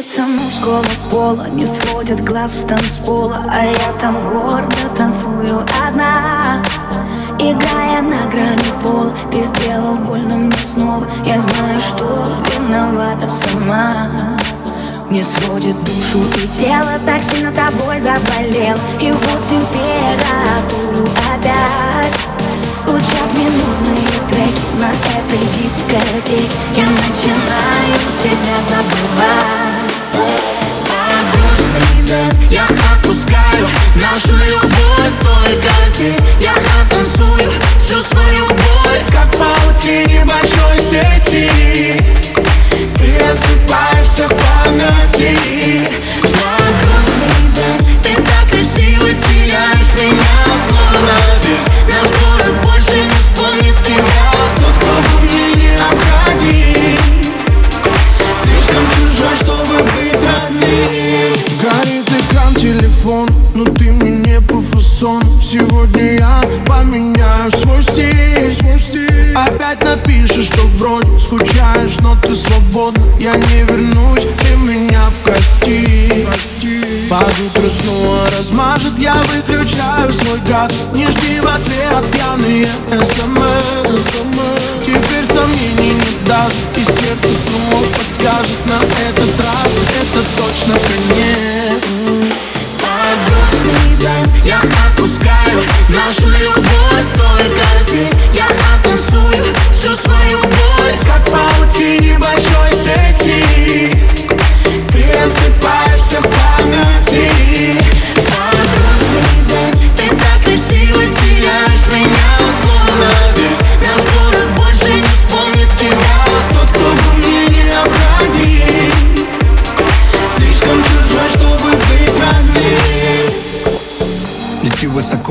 Лица мужского пола не сводят глаз с танцпола А я там гордо танцую одна Играя на грани пола. Ты сделал больно мне снова Я знаю, что виновата сама. Мне сводит душу и тело Так сильно тобой заболел И вот температуру опять Звучат минутные треки на этой дискотеке. Я начинаю тебя забывать телефон, но ты мне не по фасону Сегодня я поменяю свой стиль, свой стиль. Опять напишешь, что вроде скучаешь, но ты свободна Я не вернусь, ты меня прости, Под утро снова размажет, я выключаю свой гад Не жди в ответ пьяные смс. Теперь сомнений не даст И сердце снова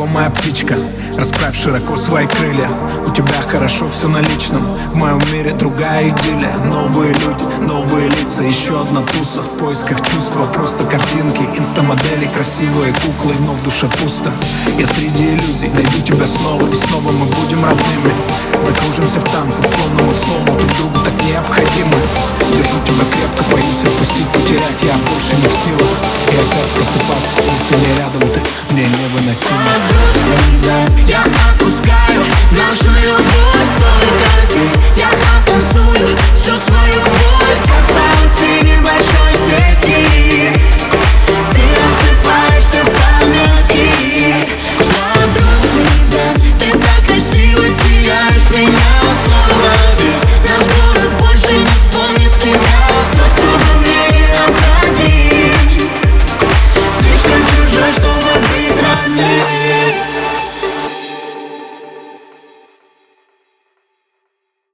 Моя птичка Расправь широко свои крылья. У тебя хорошо все на личном В моем мире другая идиллия. Новые люди, новые лица Еще одна туса. В поисках чувства Просто картинки, инстамодели Красивые куклы, но в душе пусто. Я среди иллюзий найду тебя снова И снова мы будем родными. Закружимся в танце, словно мы снова